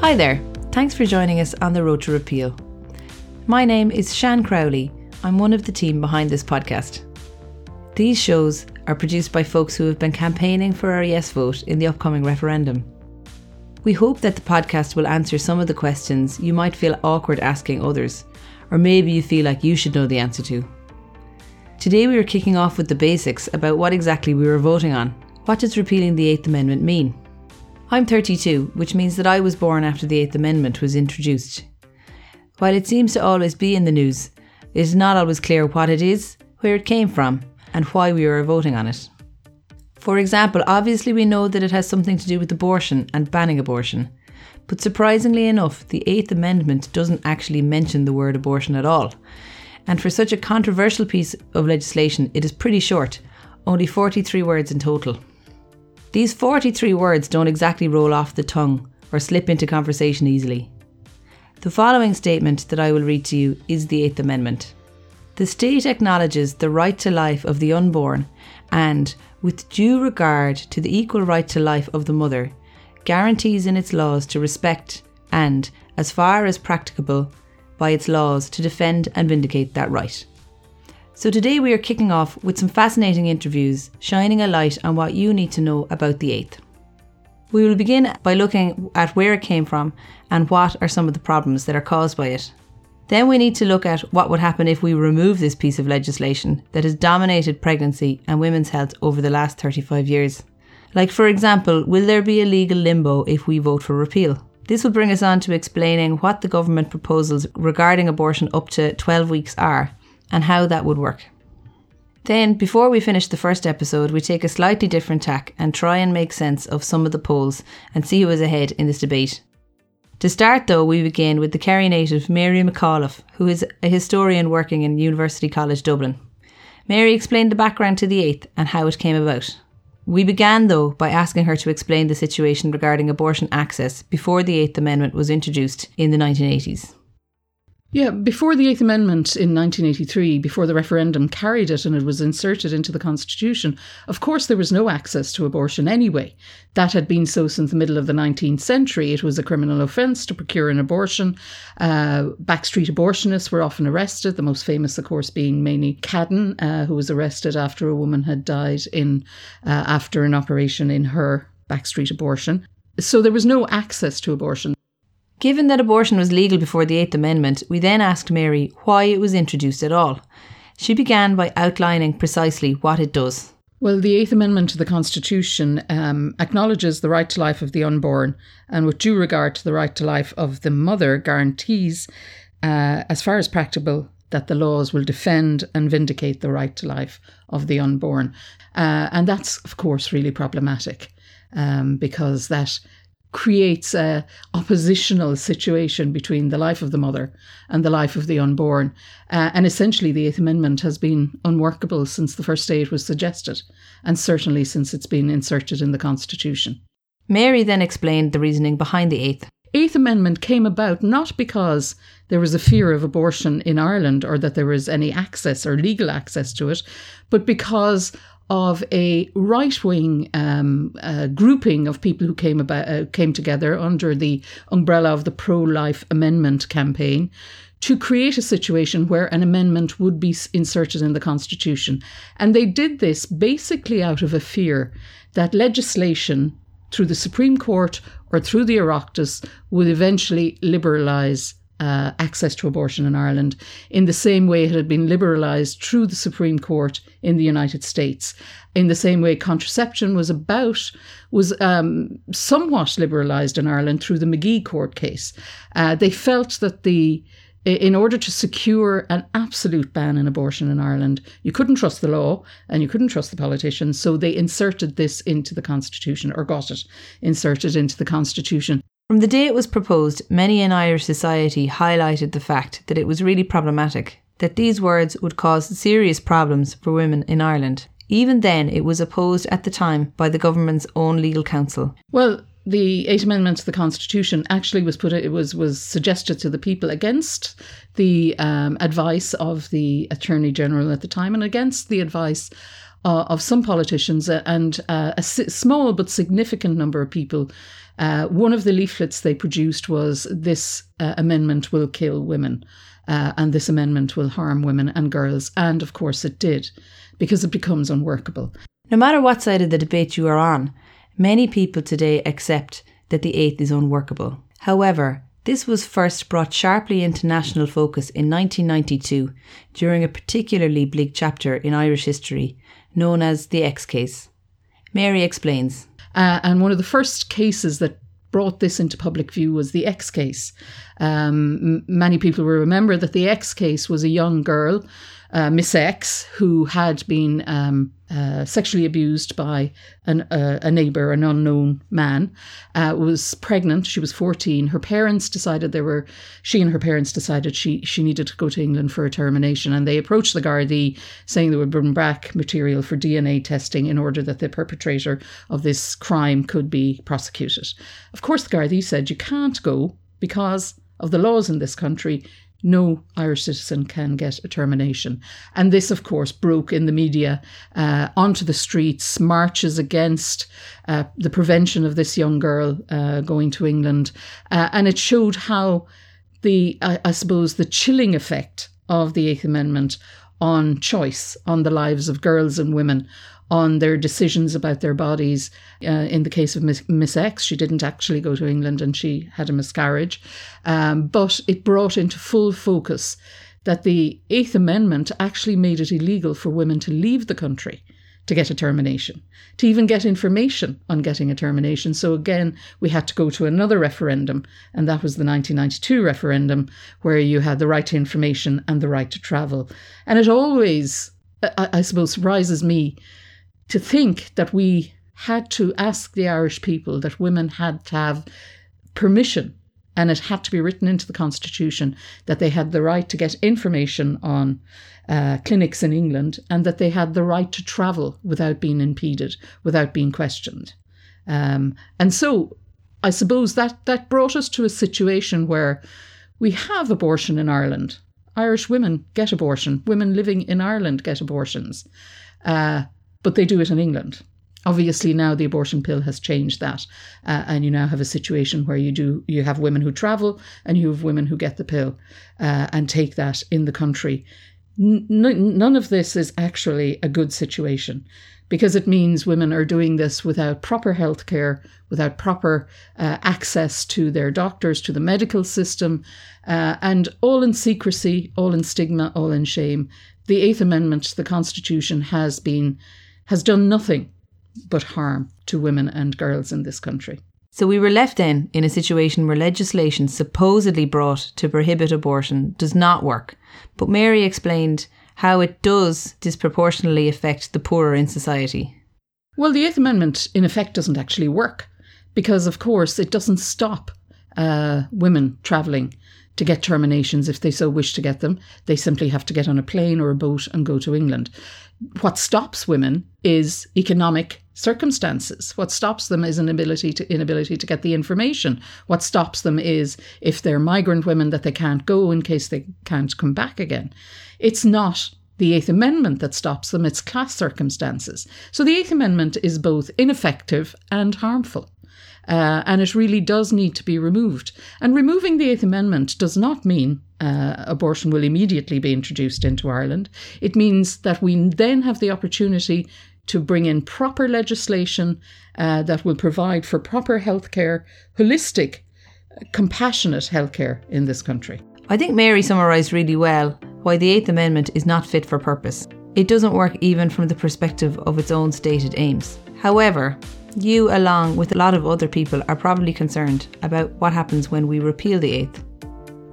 Hi there. Thanks for joining us on the road to repeal. My name is Shan Crowley. I'm one of the team behind this podcast. These shows are produced by folks who have been campaigning for our yes vote in the upcoming referendum. We hope that the podcast will answer some of the questions you might feel awkward asking others, or maybe you feel like you should know the answer to. Today we are kicking off with the basics about what exactly we were voting on. What does repealing the Eighth Amendment mean? I'm 32, which means that I was born after the Eighth Amendment was introduced. While it seems to always be in the news, it is not always clear what it is, where it came from, and why we are voting on it. For example, obviously we know that it has something to do with abortion and banning abortion, but surprisingly enough, the Eighth Amendment doesn't actually mention the word abortion at all. And for such a controversial piece of legislation, it is pretty short, only 43 words in total. These 43 words don't exactly roll off the tongue or slip into conversation easily. The following statement that I will read to you is the Eighth Amendment. The state acknowledges the right to life of the unborn and, with due regard to the equal right to life of the mother, guarantees in its laws to respect and, as far as practicable, by its laws to defend and vindicate that right. So today we are kicking off with some fascinating interviews shining a light on what you need to know about the 8th. We will begin by looking at where it came from and what are some of the problems that are caused by it. Then we need to look at what would happen if we remove this piece of legislation that has dominated pregnancy and women's health over the last 35 years. Like, for example, will there be a legal limbo if we vote for repeal? This will bring us on to explaining what the government proposals regarding abortion up to 12 weeks are and how that would work. Then, before we finish the first episode, we take a slightly different tack and try and make sense of some of the polls and see who is ahead in this debate. To start, though, we begin with the Kerry native Mary McAuliffe, who is a historian working in University College Dublin. Mary explained the background to the 8th and how it came about. We began, though, by asking her to explain the situation regarding abortion access before the Eighth Amendment was introduced in the 1980s. Yeah, before the Eighth Amendment in 1983, before the referendum carried it and it was inserted into the Constitution, of course there was no access to abortion anyway. That had been so since the middle of the 19th century. It was a criminal offence to procure an abortion. Uh, backstreet abortionists were often arrested, the most famous, of course, being Mamie Cadden, uh, who was arrested after a woman had died in uh, after an operation in her backstreet abortion. So there was no access to abortion. Given that abortion was legal before the Eighth Amendment, we then asked Mary why it was introduced at all. She began by outlining precisely what it does. Well, the Eighth Amendment to the Constitution um, acknowledges the right to life of the unborn, and with due regard to the right to life of the mother, guarantees, uh, as far as practicable, that the laws will defend and vindicate the right to life of the unborn. Uh, and that's, of course, really problematic um, because that creates a oppositional situation between the life of the mother and the life of the unborn. Uh, and essentially, the Eighth Amendment has been unworkable since the first day it was suggested, and certainly since it's been inserted in the Constitution. Mary then explained the reasoning behind the Eighth. Eighth Amendment came about not because there was a fear of abortion in Ireland or that there was any access or legal access to it, but because of a right wing um, uh, grouping of people who came about uh, came together under the umbrella of the pro life amendment campaign to create a situation where an amendment would be inserted in the constitution. And they did this basically out of a fear that legislation through the supreme court or through the oireachtas would eventually liberalize uh, access to abortion in Ireland in the same way it had been liberalised through the Supreme Court in the United States. In the same way, contraception was about was um, somewhat liberalised in Ireland through the McGee court case. Uh, they felt that the in order to secure an absolute ban on abortion in Ireland, you couldn't trust the law and you couldn't trust the politicians. So they inserted this into the constitution or got it inserted into the constitution. From the day it was proposed, many in Irish society highlighted the fact that it was really problematic, that these words would cause serious problems for women in Ireland. Even then, it was opposed at the time by the government's own legal counsel. Well, the Eight Amendments to the Constitution actually was put it was was suggested to the people against the um, advice of the Attorney General at the time and against the advice uh, of some politicians and uh, a small but significant number of people Uh, one of the leaflets they produced was this uh, amendment will kill women. Uh, and this amendment will harm women and girls. And of course, it did, because it becomes unworkable. No matter what side of the debate you are on, many people today accept that the eighth is unworkable. However, this was first brought sharply into national focus in 1992 during a particularly bleak chapter in Irish history known as the X case. Mary explains. Uh, and one of the first cases that brought this into public view was the X case. Um, m- many people will remember that the X case was a young girl uh, Miss X, who had been um, uh, sexually abused by an, uh, a neighbour, an unknown man, uh, was pregnant. She was 14. Her parents decided they were, she and her parents decided she, she needed to go to England for a termination. And they approached the Gardaí saying they would bring back material for DNA testing in order that the perpetrator of this crime could be prosecuted. Of course, the Gardaí said, you can't go because of the laws in this country no Irish citizen can get a termination. And this, of course, broke in the media uh, onto the streets, marches against uh, the prevention of this young girl uh, going to England. Uh, and it showed how the, I suppose, the chilling effect of the Eighth Amendment on choice, on the lives of girls and women, on their decisions about their bodies. Uh, in the case of Miss, Miss, X, she didn't actually go to England and she had a miscarriage. Um, but it brought into full focus that the Eighth Amendment actually made it illegal for women to leave the country to get a termination, to even get information on getting a termination. So again, we had to go to another referendum, and that was the 1992 referendum, where you had the right to information and the right to travel. And it always, I, I suppose, surprises me to think that we had to ask the Irish people that women had to have permission and it had to be written into the constitution that they had the right to get information on uh, clinics in England and that they had the right to travel without being impeded, without being questioned. Um, and so I suppose that, that brought us to a situation where we have abortion in Ireland. Irish women get abortion. Women living in Ireland get abortions. Uh, but they do it in England. Obviously, now the abortion pill has changed that, uh, and you now have a situation where you do you have women who travel and you have women who get the pill uh, and take that in the country. N- none of this is actually a good situation because it means women are doing this without proper health care, without proper uh, access to their doctors, to the medical system, uh, and all in secrecy, all in stigma, all in shame. The Eighth Amendment to the Constitution has been has done nothing but harm to women and girls in this country. So we were left then in a situation where legislation supposedly brought to prohibit abortion does not work. But Mary explained how it does disproportionately affect the poorer in society. Well, the Eighth Amendment, in effect, doesn't actually work because, of course, it doesn't stop uh, women travelling to get terminations if they so wish to get them. They simply have to get on a plane or a boat and go to England what stops women is economic circumstances. What stops them is an ability to inability to get the information. What stops them is if they're migrant women that they can't go in case they can't come back again. It's not the Eighth Amendment that stops them, it's class circumstances. So the Eighth Amendment is both ineffective and harmful. Uh, and it really does need to be removed. And removing the Eighth Amendment does not mean uh, abortion will immediately be introduced into Ireland. It means that we then have the opportunity to bring in proper legislation uh, that will provide for proper healthcare, holistic, compassionate healthcare in this country. I think Mary summarised really well why the Eighth Amendment is not fit for purpose. It doesn't work even from the perspective of its own stated aims. However, you, along with a lot of other people, are probably concerned about what happens when we repeal the Eighth.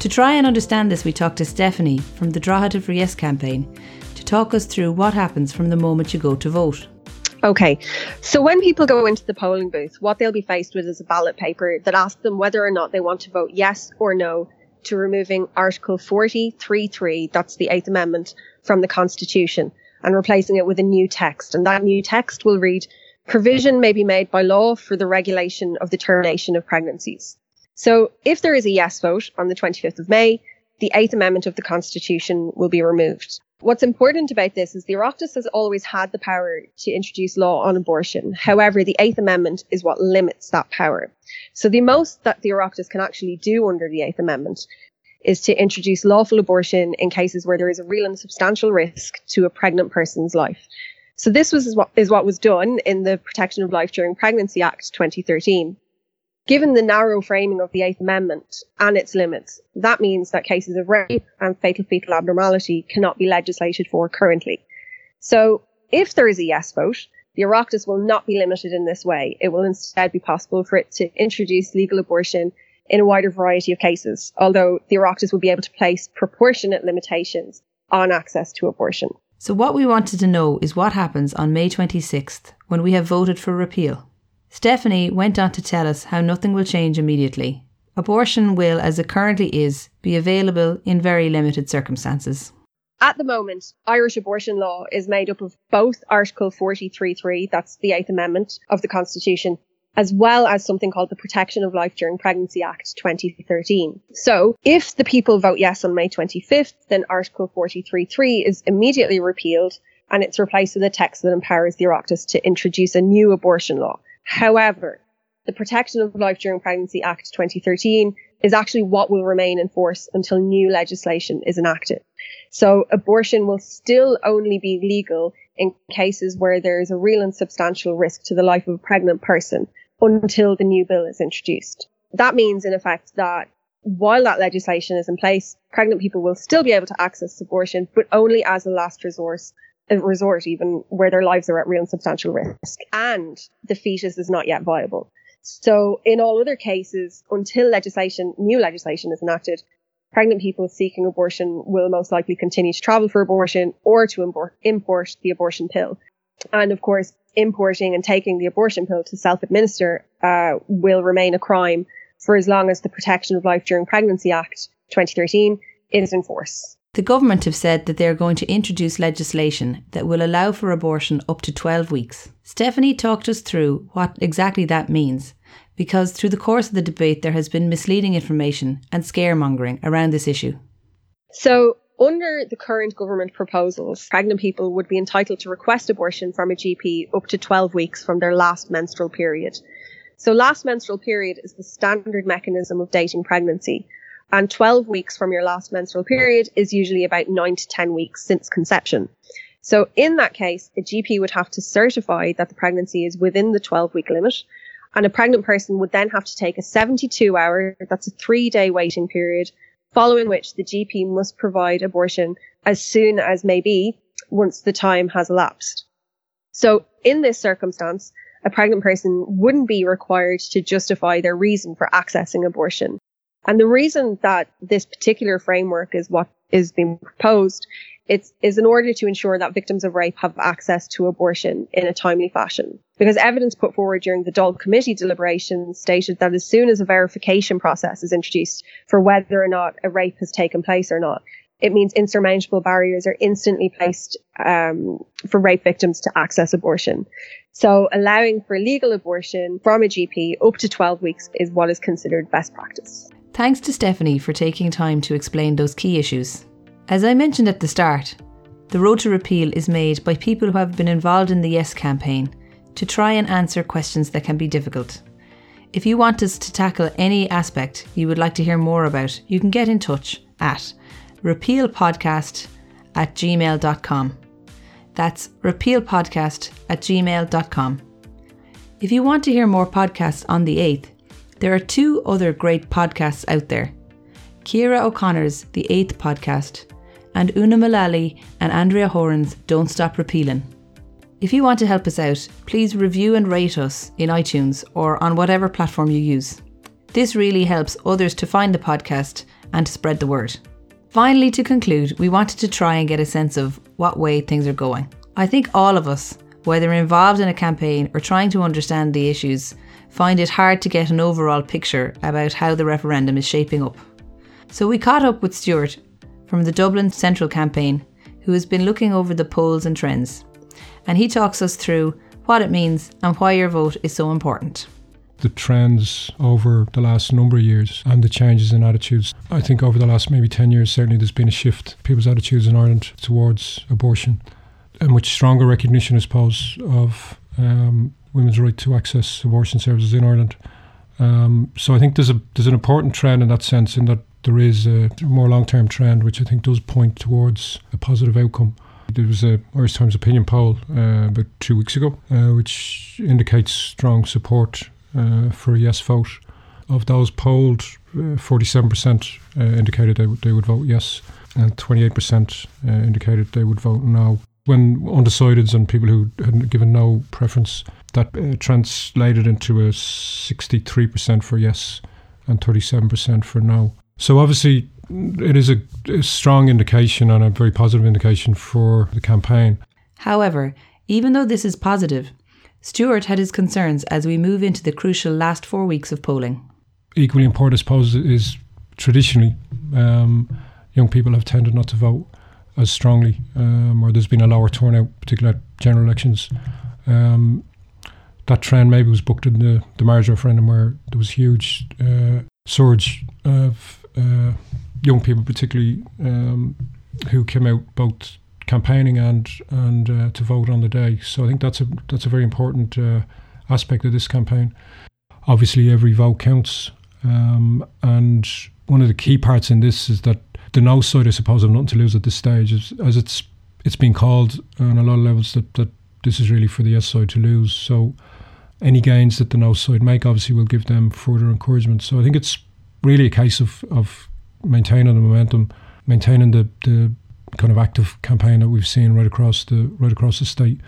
To try and understand this, we talked to Stephanie from the Drogheda for Yes campaign to talk us through what happens from the moment you go to vote. Okay, so when people go into the polling booth, what they'll be faced with is a ballot paper that asks them whether or not they want to vote yes or no to removing Article 40.3.3, that's the Eighth Amendment, from the Constitution, and replacing it with a new text. And that new text will read Provision may be made by law for the regulation of the termination of pregnancies. So if there is a yes vote on the 25th of May, the Eighth Amendment of the Constitution will be removed. What's important about this is the Oireachtas has always had the power to introduce law on abortion. However, the Eighth Amendment is what limits that power. So the most that the Oireachtas can actually do under the Eighth Amendment is to introduce lawful abortion in cases where there is a real and substantial risk to a pregnant person's life. So this was what is what was done in the Protection of Life During Pregnancy Act 2013. Given the narrow framing of the Eighth Amendment and its limits, that means that cases of rape and fatal fetal abnormality cannot be legislated for currently. So, if there is a yes vote, the Oireachtas will not be limited in this way. It will instead be possible for it to introduce legal abortion in a wider variety of cases, although the Oireachtas will be able to place proportionate limitations on access to abortion. So, what we wanted to know is what happens on May 26th when we have voted for repeal. Stephanie went on to tell us how nothing will change immediately. Abortion will, as it currently is, be available in very limited circumstances. At the moment, Irish abortion law is made up of both Article 43.3, that's the Eighth Amendment of the Constitution, as well as something called the Protection of Life During Pregnancy Act 2013. So, if the people vote yes on May 25th, then Article 43.3 is immediately repealed and it's replaced with a text that empowers the Oireachtas to introduce a new abortion law. However, the Protection of Life During Pregnancy Act 2013 is actually what will remain in force until new legislation is enacted. So abortion will still only be legal in cases where there is a real and substantial risk to the life of a pregnant person until the new bill is introduced. That means, in effect, that while that legislation is in place, pregnant people will still be able to access abortion, but only as a last resource a resort even where their lives are at real and substantial risk and the fetus is not yet viable. So in all other cases, until legislation, new legislation is enacted, pregnant people seeking abortion will most likely continue to travel for abortion or to import, import the abortion pill. And of course, importing and taking the abortion pill to self-administer uh, will remain a crime for as long as the Protection of Life During Pregnancy Act 2013 is in force. The government have said that they are going to introduce legislation that will allow for abortion up to 12 weeks. Stephanie talked us through what exactly that means, because through the course of the debate there has been misleading information and scaremongering around this issue. So, under the current government proposals, pregnant people would be entitled to request abortion from a GP up to 12 weeks from their last menstrual period. So, last menstrual period is the standard mechanism of dating pregnancy, and 12 weeks from your last menstrual period is usually about 9 to 10 weeks since conception. So in that case, a GP would have to certify that the pregnancy is within the 12 week limit. And a pregnant person would then have to take a 72 hour, that's a three day waiting period, following which the GP must provide abortion as soon as may be once the time has elapsed. So in this circumstance, a pregnant person wouldn't be required to justify their reason for accessing abortion. And the reason that this particular framework is what is being proposed it's, is in order to ensure that victims of rape have access to abortion in a timely fashion. Because evidence put forward during the Dáil committee deliberations stated that as soon as a verification process is introduced for whether or not a rape has taken place or not, it means insurmountable barriers are instantly placed um, for rape victims to access abortion. So allowing for legal abortion from a GP up to 12 weeks is what is considered best practice. Thanks to Stephanie for taking time to explain those key issues. As I mentioned at the start, the road to repeal is made by people who have been involved in the Yes campaign to try and answer questions that can be difficult. If you want us to tackle any aspect you would like to hear more about, you can get in touch at repealpodcast at gmail.com. That's repealpodcast at gmail.com. If you want to hear more podcasts on the 8th, there are two other great podcasts out there Kira O'Connor's The Eighth Podcast, and Una Mullally and Andrea Horan's Don't Stop Repealing. If you want to help us out, please review and rate us in iTunes or on whatever platform you use. This really helps others to find the podcast and to spread the word. Finally, to conclude, we wanted to try and get a sense of what way things are going. I think all of us, whether involved in a campaign or trying to understand the issues, find it hard to get an overall picture about how the referendum is shaping up. So we caught up with Stuart from the Dublin Central Campaign, who has been looking over the polls and trends, and he talks us through what it means and why your vote is so important. the trends over the last number of years and the changes in attitudes. I think over the last maybe 10 years, certainly there's been a shift people's attitudes in Ireland towards abortion, and much stronger recognition, I suppose, of um, women's right to access abortion services in Ireland. Um, so I think there's a there's an important trend in that sense, in that there is a more long term trend, which I think does point towards a positive outcome. There was a Irish Times opinion poll uh, about two weeks ago, uh, which indicates strong support uh, for a yes vote. Of those polled, uh, 47% uh, indicated they, w- they would vote yes, and 28% uh, indicated they would vote no. When undecideds and people who had given no preference, that uh, translated into a 63% for yes and 37% for no. So obviously, it is a, a strong indication and a very positive indication for the campaign. However, even though this is positive, Stuart had his concerns as we move into the crucial last four weeks of polling. Equally important, I suppose, is traditionally um, young people have tended not to vote as strongly, um, or there's been a lower turnout, particularly at general elections. Um, that trend maybe was booked in the, the marriage referendum where there was huge uh, surge of uh, young people, particularly um, who came out both campaigning and and uh, to vote on the day. So I think that's a that's a very important uh, aspect of this campaign. Obviously, every vote counts, um, and one of the key parts in this is that the no side, I suppose, have nothing to lose at this stage, as, as it's it's been called on a lot of levels that that this is really for the yes side to lose. So any gains that the no side make obviously will give them further encouragement. So I think it's really a case of, of maintaining the momentum, maintaining the, the kind of active campaign that we've seen right across the right across the state,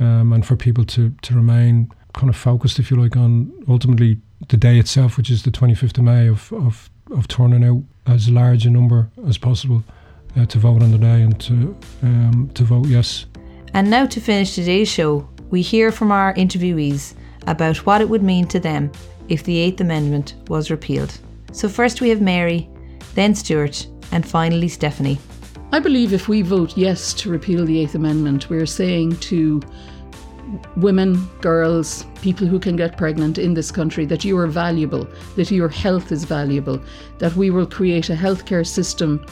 um, and for people to to remain kind of focused, if you like, on ultimately the day itself, which is the 25th of May, of of, of turning out as large a number as possible uh, to vote on the day and to um, to vote yes. And now to finish today's show, we hear from our interviewees about what it would mean to them if the Eighth Amendment was repealed. So first we have Mary, then Stuart, and finally Stephanie. I believe if we vote yes to repeal the Eighth Amendment, we're saying to women, girls, people who can get pregnant in this country that you are valuable, that your health is valuable, that we will create a healthcare system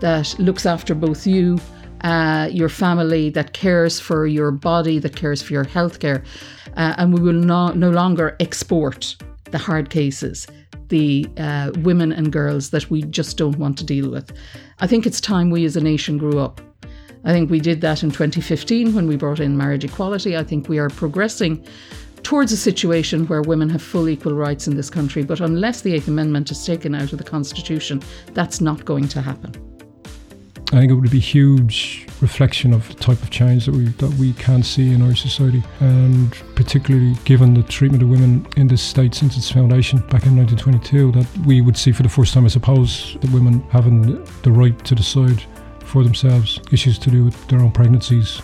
that looks after both you, uh, your family, that cares for your body, that cares for your healthcare, uh, and we will no, no longer export the hard cases the uh, women and girls that we just don't want to deal with. I think it's time we as a nation grew up. I think we did that in 2015 when we brought in marriage equality. I think we are progressing towards a situation where women have full equal rights in this country. But unless the Eighth Amendment is taken out of the Constitution, that's not going to happen. I think it would be huge reflection of the type of change that we that we can see in our society, and particularly given the treatment of women in this state since its foundation back in 1922, that we would see for the first time, I suppose, that women having the right to decide for themselves issues to do with their own pregnancies,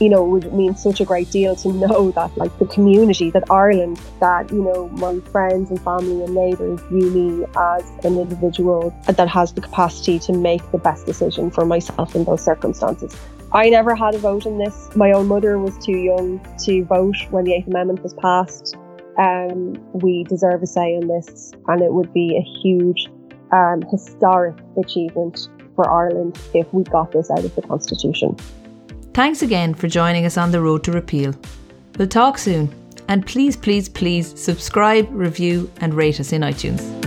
you know, it would mean such a great deal to know that, like, the community, that Ireland, that, you know, my friends and family and neighbours view me as an individual that has the capacity to make the best decision for myself in those circumstances. I never had a vote in this. My own mother was too young to vote when the Eighth Amendment was passed. Um, we deserve a say in this, and it would be a huge, um, historic achievement for Ireland if we got this out of the Constitution. Thanks again for joining us on the road to repeal. We'll talk soon, and please, please, please subscribe, review, and rate us in iTunes.